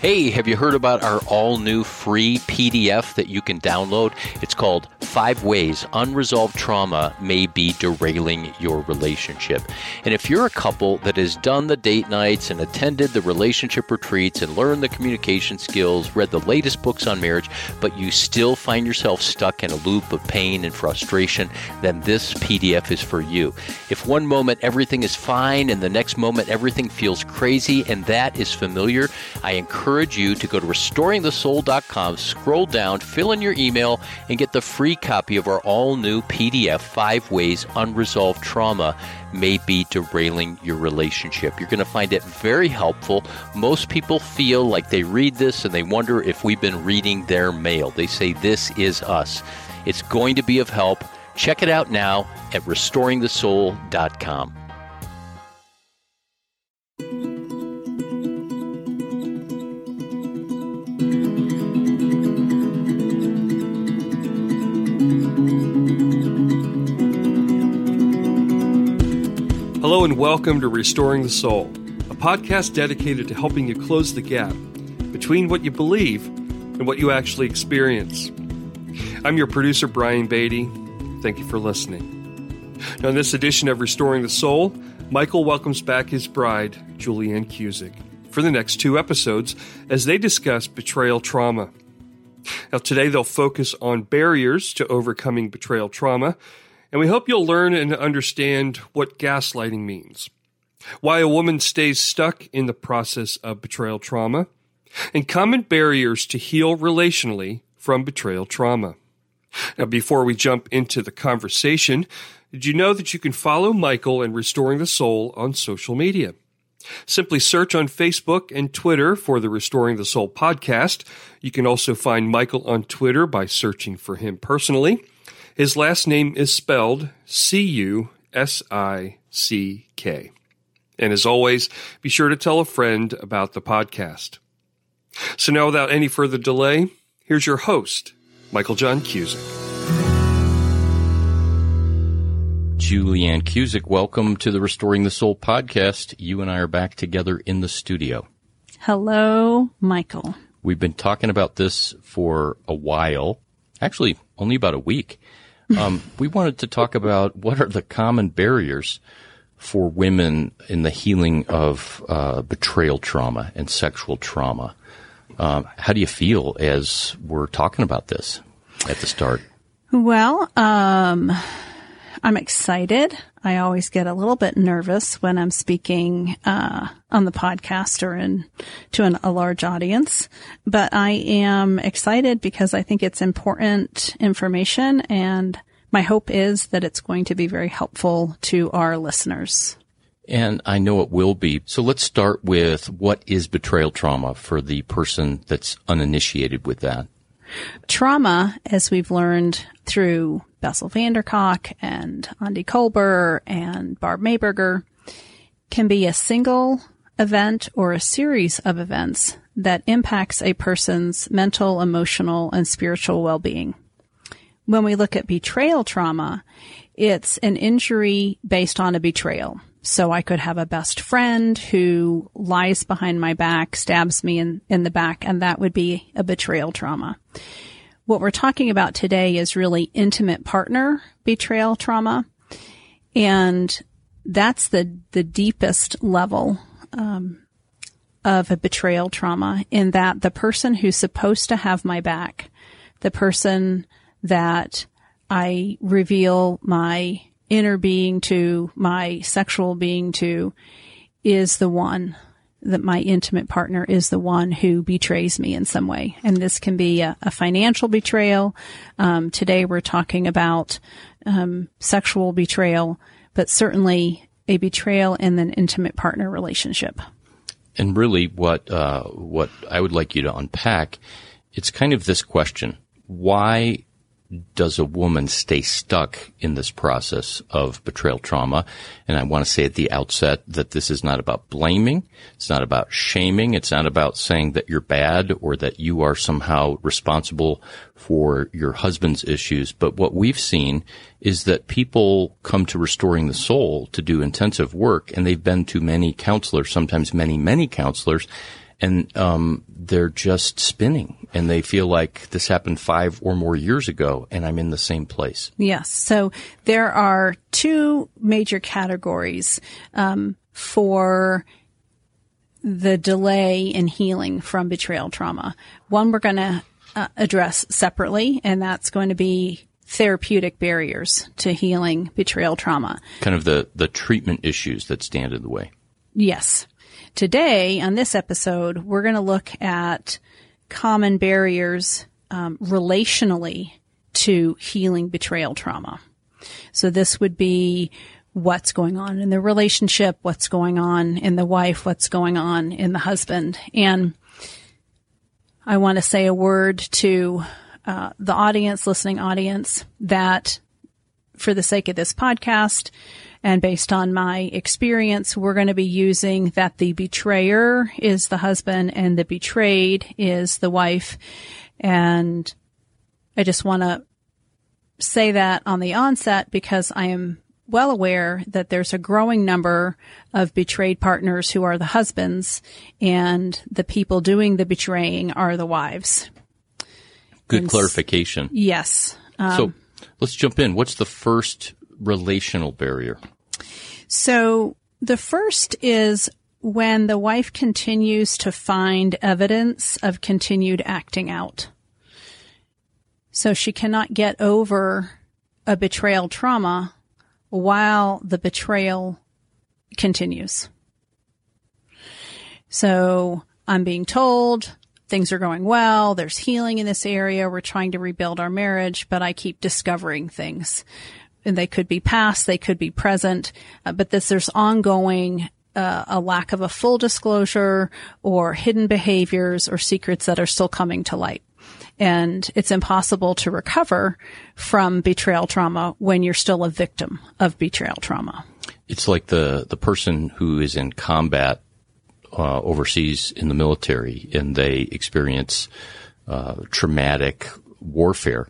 Hey, have you heard about our all new free PDF that you can download? It's called Five Ways Unresolved Trauma May Be Derailing Your Relationship. And if you're a couple that has done the date nights and attended the relationship retreats and learned the communication skills, read the latest books on marriage, but you still find yourself stuck in a loop of pain and frustration, then this PDF is for you. If one moment everything is fine and the next moment everything feels crazy and that is familiar, I encourage encourage you to go to restoringthesoul.com, scroll down, fill in your email, and get the free copy of our all new PDF Five Ways Unresolved Trauma May Be Derailing Your Relationship. You're going to find it very helpful. Most people feel like they read this and they wonder if we've been reading their mail. They say, This is us. It's going to be of help. Check it out now at restoringthesoul.com. welcome to Restoring the Soul, a podcast dedicated to helping you close the gap between what you believe and what you actually experience. I'm your producer, Brian Beatty. Thank you for listening. Now, in this edition of Restoring the Soul, Michael welcomes back his bride, Julianne Cusick, for the next two episodes as they discuss betrayal trauma. Now, today they'll focus on barriers to overcoming betrayal trauma and we hope you'll learn and understand what gaslighting means, why a woman stays stuck in the process of betrayal trauma, and common barriers to heal relationally from betrayal trauma. Now, before we jump into the conversation, did you know that you can follow Michael and Restoring the Soul on social media? Simply search on Facebook and Twitter for the Restoring the Soul podcast. You can also find Michael on Twitter by searching for him personally. His last name is spelled C U S I C K. And as always, be sure to tell a friend about the podcast. So now, without any further delay, here's your host, Michael John Cusick. Julianne Cusick, welcome to the Restoring the Soul podcast. You and I are back together in the studio. Hello, Michael. We've been talking about this for a while, actually, only about a week. Um, we wanted to talk about what are the common barriers for women in the healing of uh, betrayal trauma and sexual trauma. Um, how do you feel as we're talking about this at the start? Well, um, I'm excited. I always get a little bit nervous when I'm speaking uh, on the podcast or in to an, a large audience, but I am excited because I think it's important information, and my hope is that it's going to be very helpful to our listeners. And I know it will be. So let's start with what is betrayal trauma for the person that's uninitiated with that. Trauma, as we've learned through Bessel van der Kolk and Aundi Kolber and Barb Mayberger, can be a single event or a series of events that impacts a person's mental, emotional, and spiritual well-being. When we look at betrayal trauma, it's an injury based on a betrayal. So I could have a best friend who lies behind my back, stabs me in, in the back, and that would be a betrayal trauma. What we're talking about today is really intimate partner betrayal trauma. And that's the, the deepest level, um, of a betrayal trauma in that the person who's supposed to have my back, the person that I reveal my inner being to, my sexual being to, is the one that my intimate partner is the one who betrays me in some way. And this can be a, a financial betrayal. Um, today we're talking about um, sexual betrayal, but certainly a betrayal in an intimate partner relationship. And really, what uh, what I would like you to unpack, it's kind of this question: Why does a woman stay stuck in this process of betrayal trauma? And I want to say at the outset that this is not about blaming. It's not about shaming. It's not about saying that you're bad or that you are somehow responsible for your husband's issues. But what we've seen is that people come to restoring the soul to do intensive work and they've been to many counselors, sometimes many, many counselors. And um, they're just spinning, and they feel like this happened five or more years ago, and I'm in the same place. Yes. So there are two major categories um, for the delay in healing from betrayal trauma. One we're going to uh, address separately, and that's going to be therapeutic barriers to healing betrayal trauma. Kind of the, the treatment issues that stand in the way. Yes. Today, on this episode, we're going to look at common barriers um, relationally to healing betrayal trauma. So this would be what's going on in the relationship, what's going on in the wife, what's going on in the husband. And I want to say a word to uh, the audience, listening audience, that for the sake of this podcast and based on my experience, we're going to be using that the betrayer is the husband and the betrayed is the wife. And I just want to say that on the onset because I am well aware that there's a growing number of betrayed partners who are the husbands and the people doing the betraying are the wives. Good and clarification. Yes. Um, so let's jump in. What's the first relational barrier? So the first is when the wife continues to find evidence of continued acting out. So she cannot get over a betrayal trauma while the betrayal continues. So I'm being told things are going well. There's healing in this area. We're trying to rebuild our marriage, but I keep discovering things. And they could be past, they could be present, uh, but this, there's ongoing uh, a lack of a full disclosure or hidden behaviors or secrets that are still coming to light. And it's impossible to recover from betrayal trauma when you're still a victim of betrayal trauma. It's like the, the person who is in combat uh, overseas in the military and they experience uh, traumatic warfare.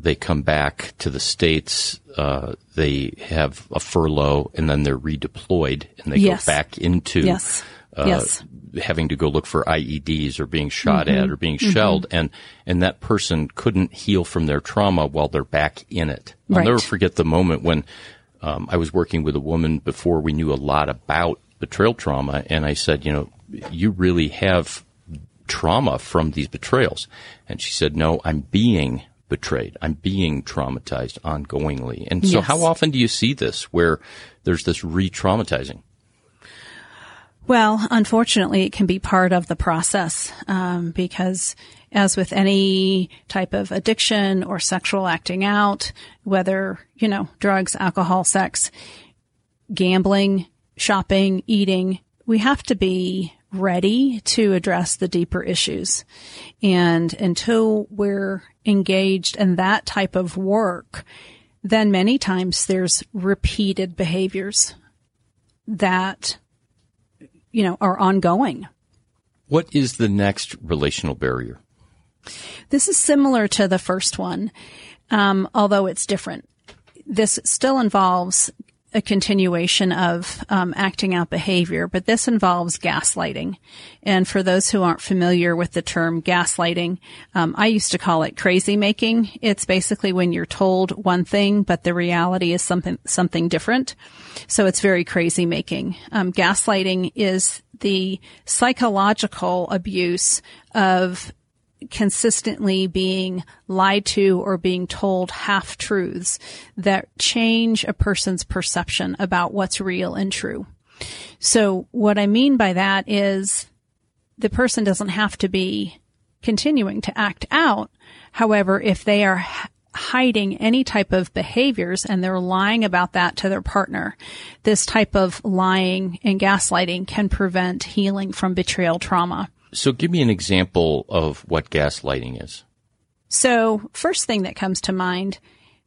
They come back to the states. Uh, they have a furlough, and then they're redeployed, and they yes. go back into yes. Uh, yes. having to go look for IEDs or being shot mm-hmm. at or being mm-hmm. shelled, and and that person couldn't heal from their trauma while they're back in it. I'll right. never forget the moment when um, I was working with a woman before we knew a lot about betrayal trauma. And I said, you know, you really have trauma from these betrayals. And she said, no, I'm being betrayed. I'm being traumatized ongoingly. And so yes. how often do you see this where there's this re-traumatizing? Well, unfortunately, it can be part of the process um, because, as with any type of addiction or sexual acting out, whether you know drugs, alcohol, sex, gambling, shopping, eating, we have to be ready to address the deeper issues. And until we're engaged in that type of work, then many times there's repeated behaviors that, you know, are ongoing. What is the next relational barrier? This is similar to the first one, um, although it's different. This still involves a continuation of um, acting out behavior, but this involves gaslighting. And for those who aren't familiar with the term gaslighting, um, I used to call it crazy making. It's basically when you're told one thing, but the reality is something something different. So it's very crazy making. Um, gaslighting is the psychological abuse of consistently being lied to or being told half truths that change a person's perception about what's real and true. So what I mean by that is the person doesn't have to be continuing to act out. However, if they are hiding any type of behaviors and they're lying about that to their partner, this type of lying and gaslighting can prevent healing from betrayal trauma. So give me an example of what gaslighting is. So first thing that comes to mind,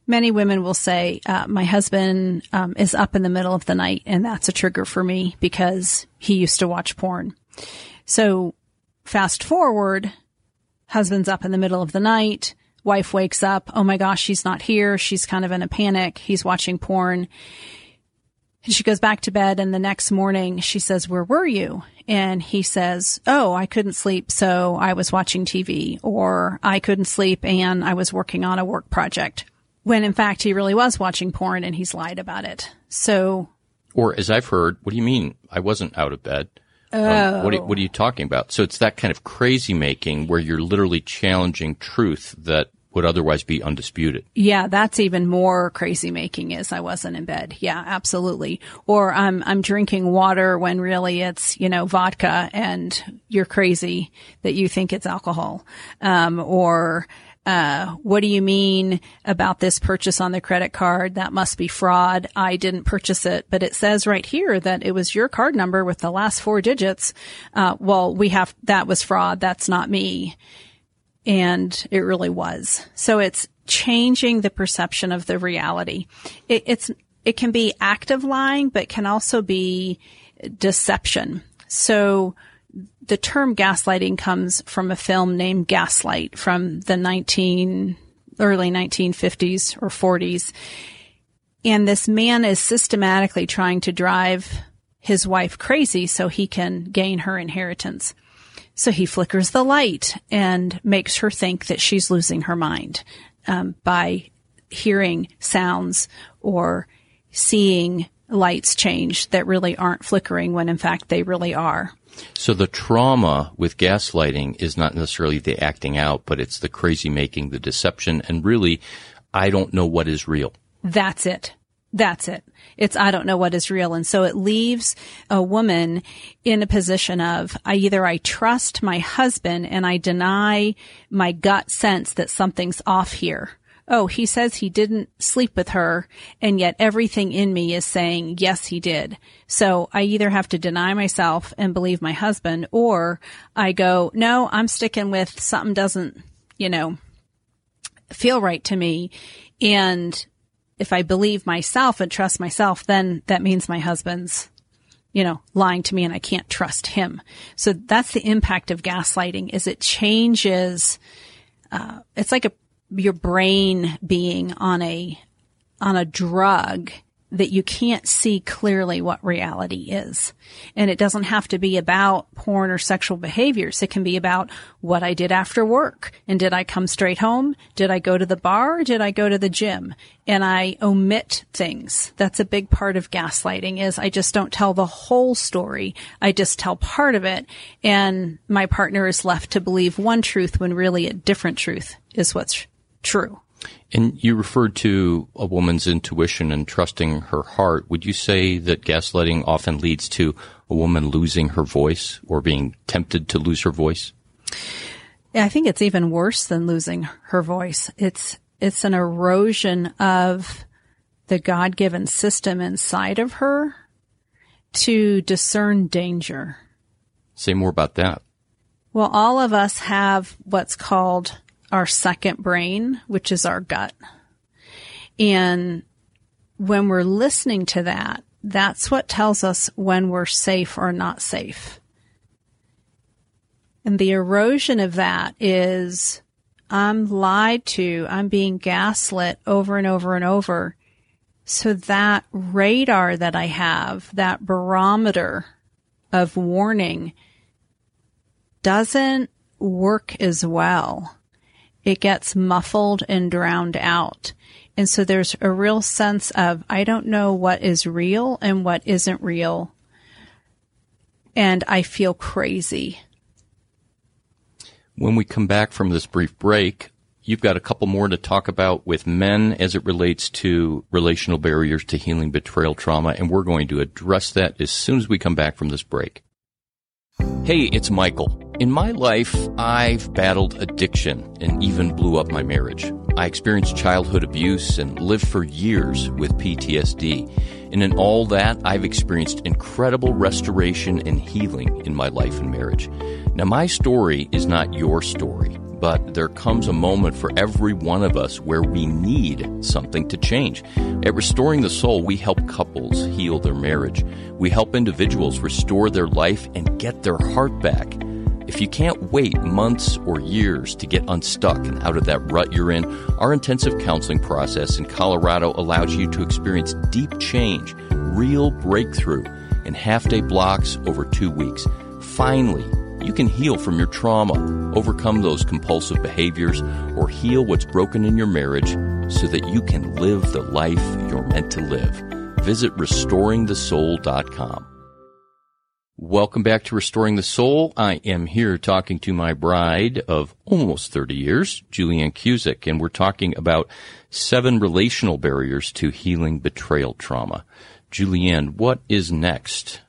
many women will say, uh, my husband um, is up in the middle of the night and that's a trigger for me because he used to watch porn. So fast forward, husband's up in the middle of the night. Wife wakes up. Oh my gosh, she's not here. She's kind of in a panic. He's watching porn. And she goes back to bed and the next morning she says, where were you? And he says, Oh, I couldn't sleep. So I was watching TV or I couldn't sleep and I was working on a work project when in fact he really was watching porn and he's lied about it. So. Or as I've heard, what do you mean? I wasn't out of bed. Oh. Um, what, are, what are you talking about? So it's that kind of crazy making where you're literally challenging truth that would otherwise be undisputed. Yeah, that's even more crazy making is I wasn't in bed. Yeah, absolutely. Or I'm I'm drinking water when really it's, you know, vodka and you're crazy that you think it's alcohol. Um, or uh, what do you mean about this purchase on the credit card? That must be fraud. I didn't purchase it, but it says right here that it was your card number with the last four digits. Uh, well, we have, that was fraud. That's not me. And it really was. So it's changing the perception of the reality. It, it's, it can be active lying, but can also be deception. So the term gaslighting comes from a film named Gaslight from the 19, early 1950s or 40s. And this man is systematically trying to drive his wife crazy so he can gain her inheritance. So he flickers the light and makes her think that she's losing her mind um, by hearing sounds or seeing lights change that really aren't flickering when in fact they really are. So the trauma with gaslighting is not necessarily the acting out, but it's the crazy making, the deception, and really, I don't know what is real. That's it. That's it. It's, I don't know what is real. And so it leaves a woman in a position of, I either I trust my husband and I deny my gut sense that something's off here oh, he says he didn't sleep with her, and yet everything in me is saying, yes, he did. So I either have to deny myself and believe my husband, or I go, no, I'm sticking with something doesn't, you know, feel right to me. And if I believe myself and trust myself, then that means my husband's you know, lying to me and I can't trust him. So that's the impact of gaslighting is it changes, uh, it's like a your brain being on a on a drug that you can't see clearly what reality is. And it doesn't have to be about porn or sexual behaviors. It can be about what I did after work. And did I come straight home? Did I go to the bar? did I go to the gym? And I omit things. That's a big part of gaslighting is I just don't tell the whole story. I just tell part of it. And my partner is left to believe one truth when really a different truth is what's true. And you referred to a woman's intuition and trusting her heart. Would you say that gaslighting often leads to a woman losing her voice or being tempted to lose her voice? Yeah, I think it's even worse than losing her voice. It's it's an erosion of the God-given system inside of her to discern danger. Say more about that. Well, all of us have what's called our second brain, which is our gut. And when we're listening to that, that's what tells us when we're safe or not safe. And the erosion of that is I'm lied to, I'm being gaslit over and over and over. So that radar that I have, that barometer of warning doesn't work as well it gets muffled and drowned out. And so there's a real sense of, I don't know what is real and what isn't real. And I feel crazy. When we come back from this brief break, you've got a couple more to talk about with men as it relates to relational barriers to healing betrayal trauma. And we're going to address that as soon as we come back from this break. Hey, it's Michael. In my life, I've battled addiction and even blew up my marriage. I experienced childhood abuse and lived for years with PTSD. And in all that, I've experienced incredible restoration and healing in my life and marriage. Now, my story is not your story but there comes a moment for every one of us where we need something to change. At Restoring the Soul, we help couples heal their marriage. We help individuals restore their life and get their heart back. If you can't wait months or years to get unstuck and out of that rut you're in, our intensive counseling process in Colorado allows you to experience deep change real breakthrough in half day blocks over two weeks. Finally, you can heal from your trauma, overcome those compulsive behaviors, or heal what's broken in your marriage so that you can live the life you're meant to live. Visit restoringthesoul.com. Welcome back to Restoring the Soul. I am here talking to my bride of almost 30 years, Julianne Cusick, and we're talking about seven relational barriers to healing betrayal trauma. Julianne, what is next?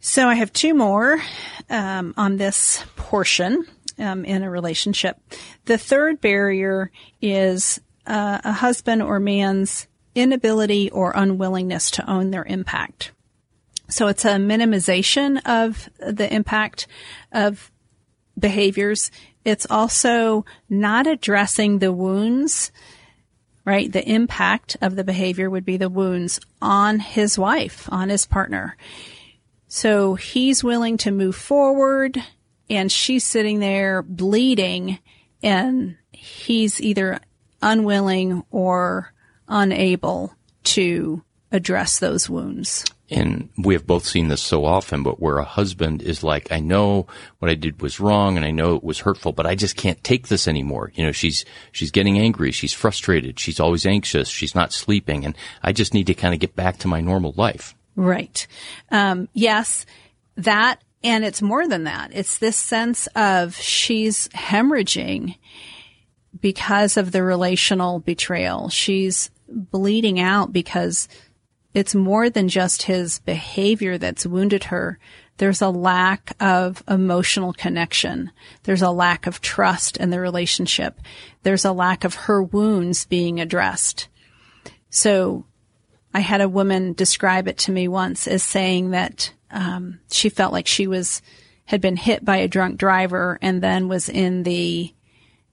So I have two more um, on this portion um, in a relationship. The third barrier is uh, a husband or man's inability or unwillingness to own their impact. So it's a minimization of the impact of behaviors. It's also not addressing the wounds, right? The impact of the behavior would be the wounds on his wife, on his partner. So he's willing to move forward and she's sitting there bleeding and he's either unwilling or unable to address those wounds. And we have both seen this so often, but where a husband is like, I know what I did was wrong and I know it was hurtful, but I just can't take this anymore. You know, she's, she's getting angry. She's frustrated. She's always anxious. She's not sleeping. And I just need to kind of get back to my normal life. Right. Um, yes, that, and it's more than that. It's this sense of she's hemorrhaging because of the relational betrayal. She's bleeding out because it's more than just his behavior that's wounded her. There's a lack of emotional connection. There's a lack of trust in the relationship. There's a lack of her wounds being addressed. So I had a woman describe it to me once as saying that um, she felt like she was had been hit by a drunk driver and then was in the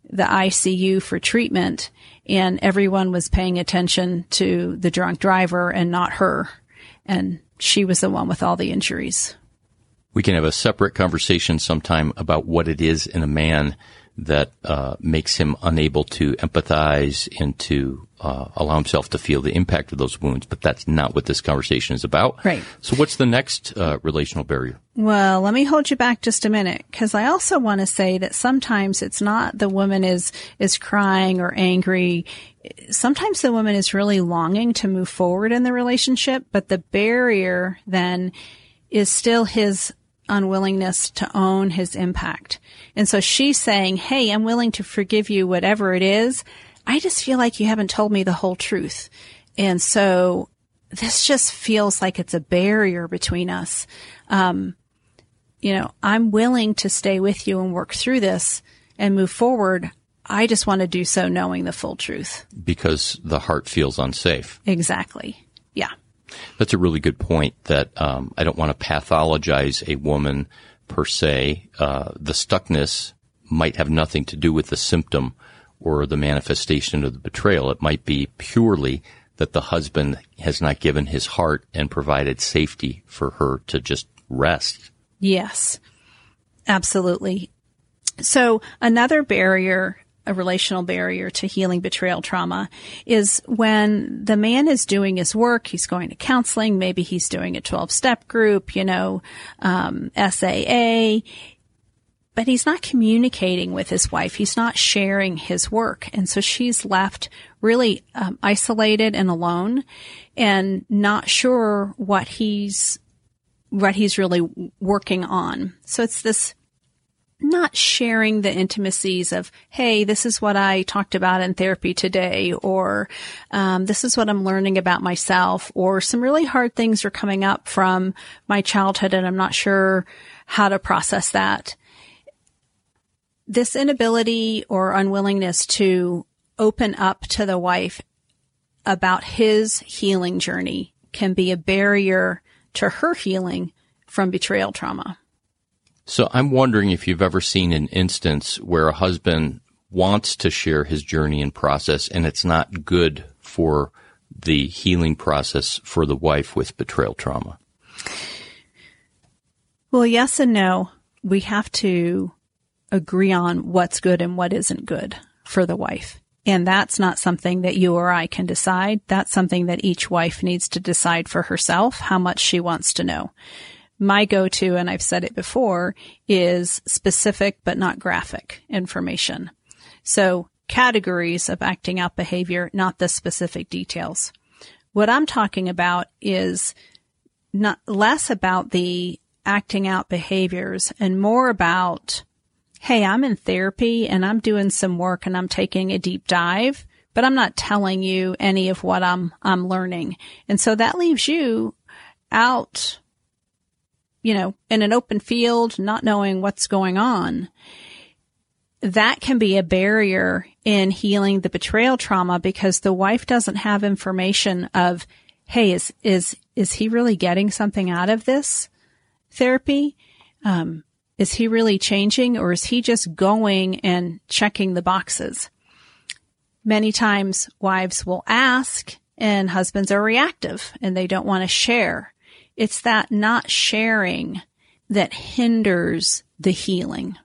the ICU for treatment and everyone was paying attention to the drunk driver and not her. And she was the one with all the injuries. We can have a separate conversation sometime about what it is in a man that uh, makes him unable to empathize and to uh, allow himself to feel the impact of those wounds. But that's not what this conversation is about. Right. So, what's the next uh, relational barrier? Well, let me hold you back just a minute because I also want to say that sometimes it's not the woman is is crying or angry. Sometimes the woman is really longing to move forward in the relationship, but the barrier then is still his unwillingness to own his impact. And so she's saying, Hey, I'm willing to forgive you, whatever it is. I just feel like you haven't told me the whole truth. And so this just feels like it's a barrier between us. Um, you know, I'm willing to stay with you and work through this and move forward. I just want to do so knowing the full truth. Because the heart feels unsafe. Exactly. Yeah. That's a really good point that um, I don't want to pathologize a woman per se. Uh, the stuckness might have nothing to do with the symptom or the manifestation of the betrayal. It might be purely that the husband has not given his heart and provided safety for her to just rest. Yes, absolutely. So another barrier a relational barrier to healing betrayal trauma is when the man is doing his work, he's going to counseling, maybe he's doing a 12 step group, you know, um, SAA, but he's not communicating with his wife. He's not sharing his work. And so she's left really um, isolated and alone and not sure what he's what he's really working on. So it's this not sharing the intimacies of, hey, this is what I talked about in therapy today, or um, this is what I'm learning about myself, or some really hard things are coming up from my childhood and I'm not sure how to process that. This inability or unwillingness to open up to the wife about his healing journey can be a barrier to her healing from betrayal trauma. So I'm wondering if you've ever seen an instance where a husband wants to share his journey and process and it's not good for the healing process for the wife with betrayal trauma. Well, yes and no. We have to agree on what's good and what isn't good for the wife. And that's not something that you or I can decide. That's something that each wife needs to decide for herself how much she wants to know. My go-to, and I've said it before, is specific but not graphic information. So categories of acting out behavior, not the specific details. What I'm talking about is not less about the acting out behaviors and more about, Hey, I'm in therapy and I'm doing some work and I'm taking a deep dive, but I'm not telling you any of what I'm, I'm learning. And so that leaves you out, you know, in an open field, not knowing what's going on that can be a barrier in healing the betrayal trauma because the wife doesn't have information of, Hey, is, is, is he really getting something out of this therapy? Um, is he really changing or is he just going and checking the boxes? Many times wives will ask and husbands are reactive and they don't want to share. It's that not sharing that hinders the healing.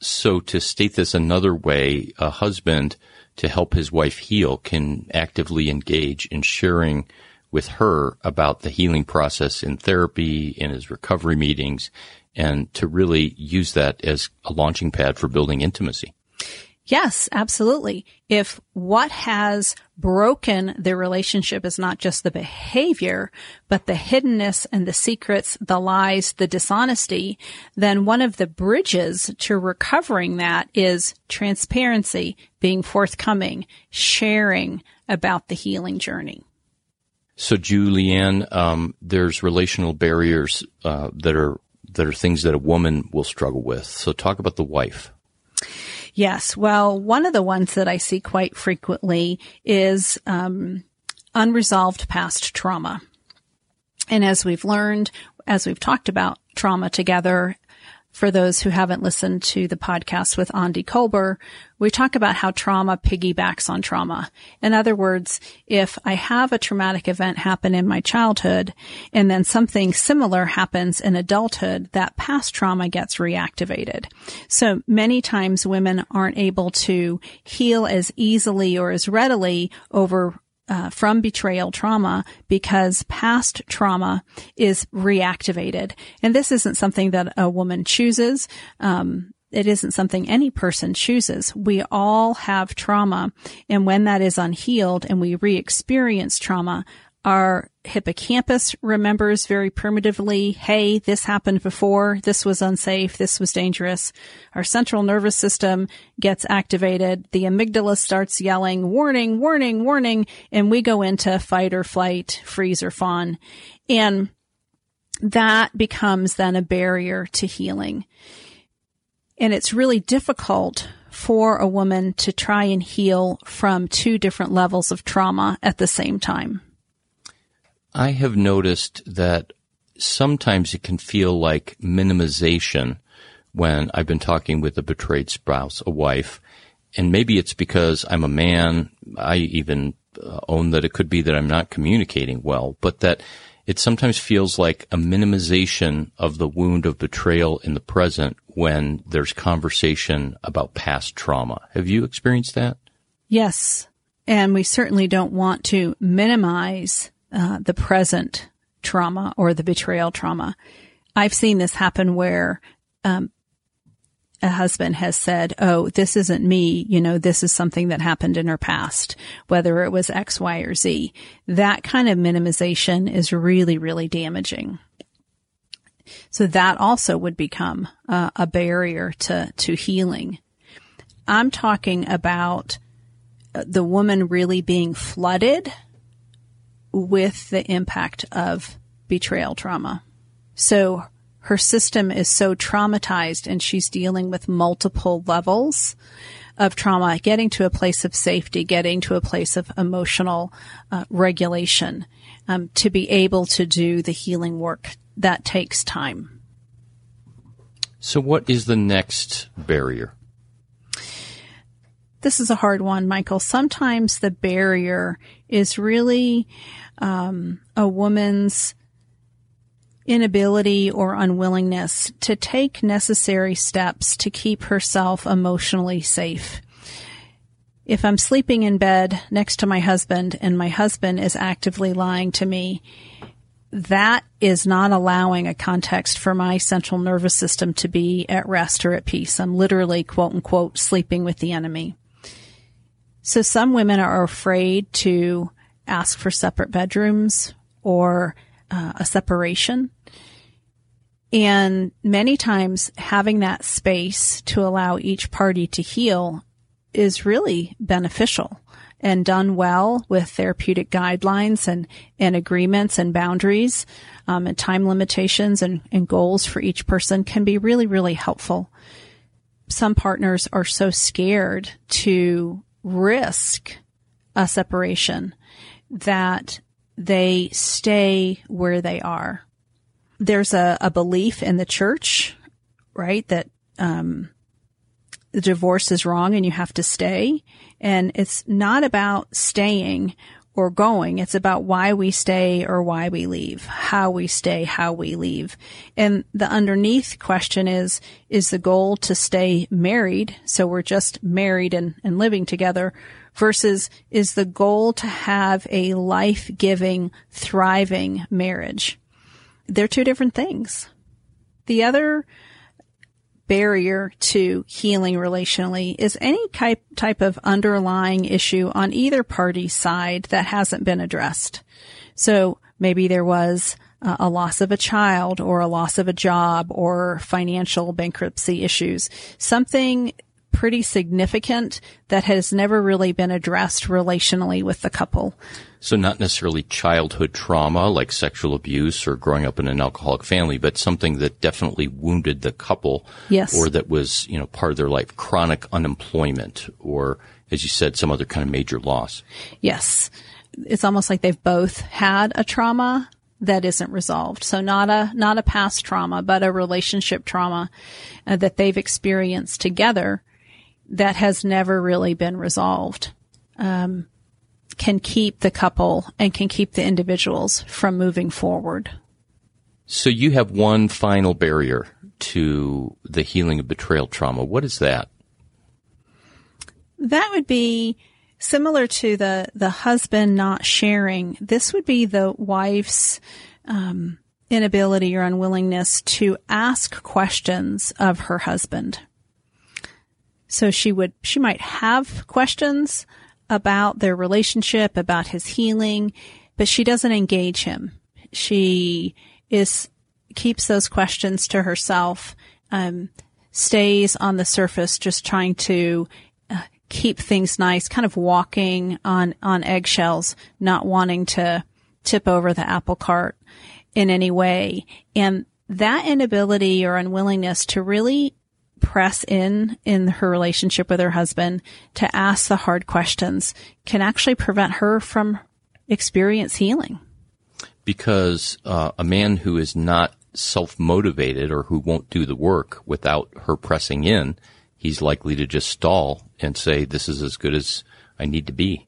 So to state this another way, a husband to help his wife heal can actively engage in sharing with her about the healing process in therapy, in his recovery meetings, and to really use that as a launching pad for building intimacy. Yes, absolutely. If what has broken the relationship is not just the behavior, but the hiddenness and the secrets, the lies, the dishonesty, then one of the bridges to recovering that is transparency, being forthcoming, sharing about the healing journey. So, Julianne, um, there's relational barriers uh, that are that are things that a woman will struggle with. So, talk about the wife. Yes. Well, one of the ones that I see quite frequently is um, unresolved past trauma. And as we've learned, as we've talked about trauma together for those who haven't listened to the podcast with Aundi Kolber, we talk about how trauma piggybacks on trauma. In other words, if I have a traumatic event happen in my childhood and then something similar happens in adulthood, that past trauma gets reactivated. So many times women aren't able to heal as easily or as readily over uh, from betrayal trauma because past trauma is reactivated. And this isn't something that a woman chooses. Um, it isn't something any person chooses. We all have trauma. And when that is unhealed and we re-experience trauma, our hippocampus remembers very primitively, hey, this happened before, this was unsafe, this was dangerous. Our central nervous system gets activated, the amygdala starts yelling, warning, warning, warning, and we go into fight or flight, freeze or fawn. And that becomes then a barrier to healing. And it's really difficult for a woman to try and heal from two different levels of trauma at the same time. I have noticed that sometimes it can feel like minimization when I've been talking with a betrayed spouse, a wife, and maybe it's because I'm a man. I even uh, own that it could be that I'm not communicating well, but that it sometimes feels like a minimization of the wound of betrayal in the present when there's conversation about past trauma. Have you experienced that? Yes. And we certainly don't want to minimize uh, the present trauma or the betrayal trauma. I've seen this happen where um, a husband has said, "Oh, this isn't me. You know, this is something that happened in her past, whether it was X, Y, or Z." That kind of minimization is really, really damaging. So that also would become uh, a barrier to to healing. I'm talking about uh, the woman really being flooded with the impact of betrayal trauma. So her system is so traumatized and she's dealing with multiple levels of trauma, getting to a place of safety, getting to a place of emotional uh, regulation um, to be able to do the healing work that takes time. So, what is the next barrier? This is a hard one, Michael. Sometimes the barrier is really um, a woman's inability or unwillingness to take necessary steps to keep herself emotionally safe. if I'm sleeping in bed next to my husband and my husband is actively lying to me, that is not allowing a context for my central nervous system to be at rest or at peace. I'm literally quote unquote sleeping with the enemy. So some women are afraid to ask for separate bedrooms or uh, a separation. And many times having that space to allow each party to heal is really beneficial and done well with therapeutic guidelines and, and agreements and boundaries um, and time limitations and, and goals for each person can be really, really helpful. Some partners are so scared to risk a separation that they stay where they are. There's a, a belief in the church, right, that um, the divorce is wrong and you have to stay. And it's not about staying or going. It's about why we stay or why we leave, how we stay, how we leave. And the underneath question is, is the goal to stay married? So we're just married and, and living together versus is the goal to have a life-giving, thriving marriage? They're two different things. The other barrier to healing relationally is any type, type of underlying issue on either party's side that hasn't been addressed. So maybe there was uh, a loss of a child or a loss of a job or financial bankruptcy issues. Something pretty significant that has never really been addressed relationally with the couple. So not necessarily childhood trauma like sexual abuse or growing up in an alcoholic family, but something that definitely wounded the couple. Yes. Or that was, you know, part of their life, chronic unemployment or, as you said, some other kind of major loss. Yes. It's almost like they've both had a trauma that isn't resolved. So not a, not a past trauma, but a relationship trauma uh, that they've experienced together that has never really been resolved. Um, can keep the couple and can keep the individuals from moving forward. So you have one final barrier to the healing of betrayal trauma. What is that? That would be similar to the the husband not sharing. This would be the wife's um, inability or unwillingness to ask questions of her husband. So she would she might have questions, about their relationship, about his healing, but she doesn't engage him. She is, keeps those questions to herself, um, stays on the surface, just trying to uh, keep things nice, kind of walking on, on eggshells, not wanting to tip over the apple cart in any way. And that inability or unwillingness to really press in in her relationship with her husband to ask the hard questions can actually prevent her from experience healing. Because uh, a man who is not self motivated or who won't do the work without her pressing in, he's likely to just stall and say, "This is as good as I need to be."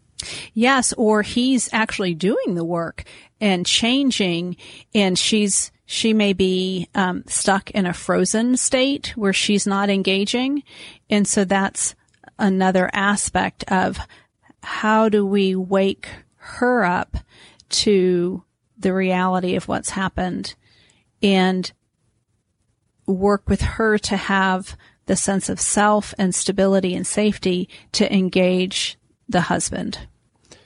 Yes, or he's actually doing the work and changing, and she's she may be um, stuck in a frozen state where she's not engaging. And so that's another aspect of how do we wake her up to the reality of what's happened and work with her to have the sense of self and stability and safety to engage the husband.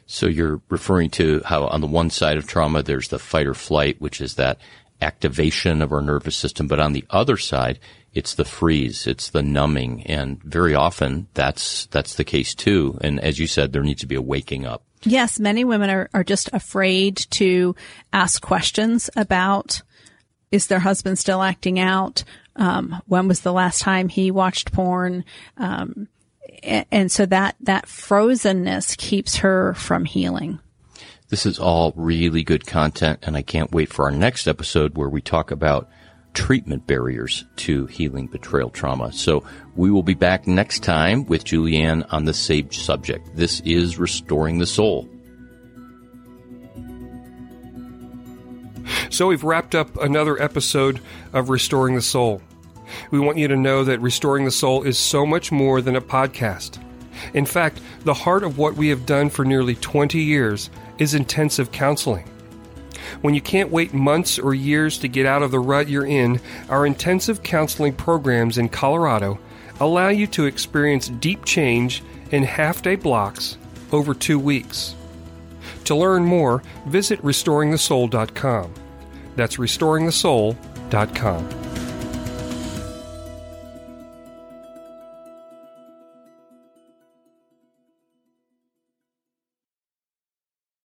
So you're referring to how on the one side of trauma, there's the fight or flight, which is that activation of our nervous system. But on the other side, it's the freeze, it's the numbing. And very often that's, that's the case too. And as you said, there needs to be a waking up. Yes, many women are, are just afraid to ask questions about is their husband still acting out? Um, when was the last time he watched porn? Um, and, and so that, that frozenness keeps her from healing. This is all really good content, and I can't wait for our next episode where we talk about treatment barriers to healing betrayal trauma. So we will be back next time with Julianne on the same subject. This is Restoring the Soul. So we've wrapped up another episode of Restoring the Soul. We want you to know that Restoring the Soul is so much more than a podcast. In fact, the heart of what we have done for nearly 20 years is intensive counseling. When you can't wait months or years to get out of the rut you're in, our intensive counseling programs in Colorado allow you to experience deep change in half day blocks over two weeks. To learn more, visit restoringthesoul.com. That's restoringthesoul.com.